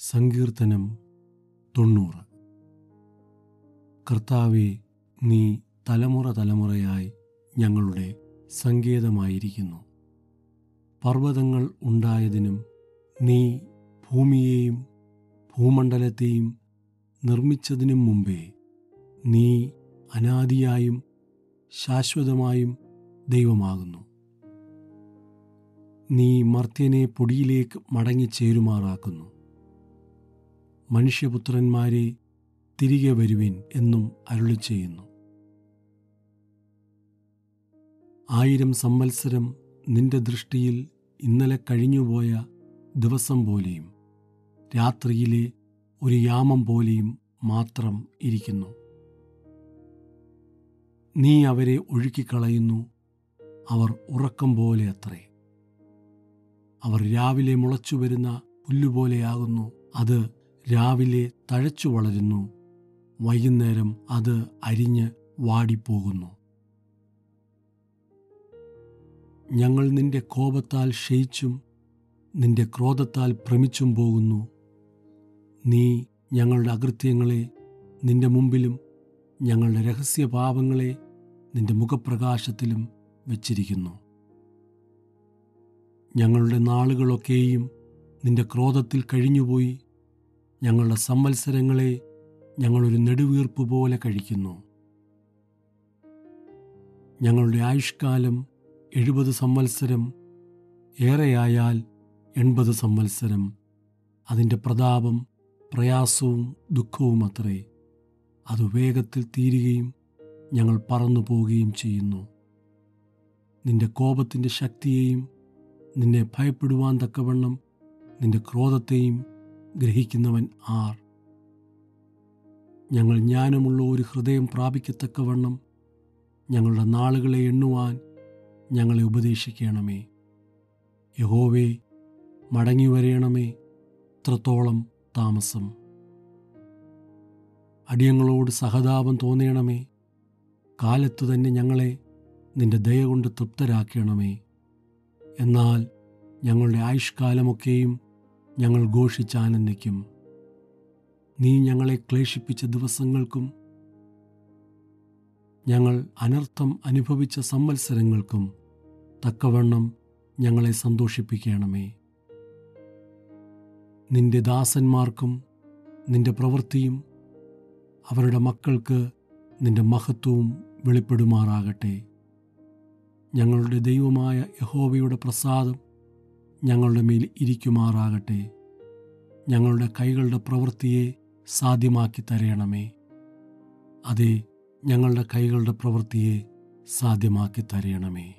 സങ്കീർത്തനം തൊണ്ണൂറ്. കർത്താവെ നീ തലമുറ തലമുറയായി ഞങ്ങളുടെ സങ്കേതമായിരിക്കുന്നു. പർവതങ്ങൾ ഉണ്ടായതിനും നീ ഭൂമിയെയും ഭൂമണ്ഡലത്തെയും നിർമ്മിച്ചതിനും മുമ്പേ നീ അനാദിയായും ശാശ്വതമായും ദൈവമാകുന്നു. നീ മർത്യനെ പൊടിയിലേക്ക് മടങ്ങിച്ചേരുമാറാക്കുന്നു. മനുഷ്യപുത്രന്മാരെ തിരികെ വരുവിൻ എന്നും അരുളി ചെയ്യുന്നു ആയിരം സംവത്സരം നിന്റെ ദൃഷ്ടിയിൽ ഇന്നലെ കഴിഞ്ഞുപോയ ദിവസം പോലെയും രാത്രിയിലെ ഒരു യാമം പോലെയും മാത്രം ഇരിക്കുന്നു. നീ അവരെ ഒഴുക്കിക്കളയുന്നു അവർ ഉറക്കം പോലെ അത്രേ. അവർ രാവിലെ മുളച്ചു വരുന്ന പുല്ലുപോലെയാകുന്നു അത് രാവിലെ തഴച്ചു വളരുന്നു. വൈകുന്നേരം അത് അരിഞ്ഞ് വാടിപ്പോകുന്നു. ഞങ്ങൾ നിന്റെ കോപത്താൽ ക്ഷയിച്ചും നിന്റെ ക്രോധത്താൽ ഭ്രമിച്ചും പോകുന്നു. നീ ഞങ്ങളുടെ അകൃത്യങ്ങളെ നിന്റെ മുമ്പിലും ഞങ്ങളുടെ രഹസ്യ പാപങ്ങളെ നിന്റെ മുഖപ്രകാശത്തിലും വച്ചിരിക്കുന്നു. ഞങ്ങളുടെ നാളുകളൊക്കെയും നിന്റെ ക്രോധത്തിൽ കഴിഞ്ഞുപോയി. ഞങ്ങളുടെ സംവത്സരങ്ങളെ ഞങ്ങളൊരു നെടുവീർപ്പ് പോലെ കഴിക്കുന്നു. ഞങ്ങളുടെ ആയുഷ്കാലം എഴുപത് സംവത്സരം ഏറെയായാൽ എൺപത് സംവത്സരം. അതിന്റെ പ്രതാപം പ്രയാസവും ദുഃഖവും അത്രേ. അത് വേഗത്തിൽ തീരുകയും ഞങ്ങൾ പറന്നു പോവുകയും ചെയ്യുന്നു. നിന്റെ കോപത്തിന്റെ ശക്തിയെയും നിന്നെ ഭയപ്പെടുവാൻ തക്കവണ്ണം നിന്റെ ക്രോധത്തെയും ഗ്രഹിക്കുന്നവൻ ആർ. ഞങ്ങൾ ജ്ഞാനമുള്ള ഒരു ഹൃദയം പ്രാപിക്കത്തക്കവണ്ണം ഞങ്ങളുടെ നാളുകളെ എണ്ണുവാൻ ഞങ്ങളെ ഉപദേശിക്കണമേ. യഹോവേ മടങ്ങി വരയണമേ ഇത്രത്തോളം താമസം. അടിയങ്ങളോട് സഹതാപം തോന്നണമേ. കാലത്തു തന്നെ ഞങ്ങളെ നിന്റെ ദയ കൊണ്ട് തൃപ്തരാക്കണമേ. എന്നാൽ ഞങ്ങളുടെ ആയുഷ്കാലമൊക്കെയും ഞങ്ങൾ ഘോഷിച്ചാനന്ദിക്കും നീ ഞങ്ങളെ ക്ലേശിപ്പിച്ച ദിവസങ്ങൾക്കും ഞങ്ങൾ അനർത്ഥം അനുഭവിച്ച സംവത്സരങ്ങൾക്കും തക്കവണ്ണം ഞങ്ങളെ സന്തോഷിപ്പിക്കണമേ. നിന്റെ ദാസന്മാർക്കും നിന്റെ പ്രവൃത്തിയും അവരുടെ മക്കൾക്ക് നിന്റെ മഹത്വവും വെളിപ്പെടുമാറാകട്ടെ. ഞങ്ങളുടെ ദൈവമായ യഹോവയുടെ പ്രസാദം ഞങ്ങളുടെ മേൽ ഇരിക്കുമാറാകട്ടെ. ഞങ്ങളുടെ കൈകളുടെ പ്രവൃത്തിയെ സാധ്യമാക്കി തരയണമേ അതെ ഞങ്ങളുടെ കൈകളുടെ പ്രവൃത്തിയെ സാധ്യമാക്കി തരയണമേ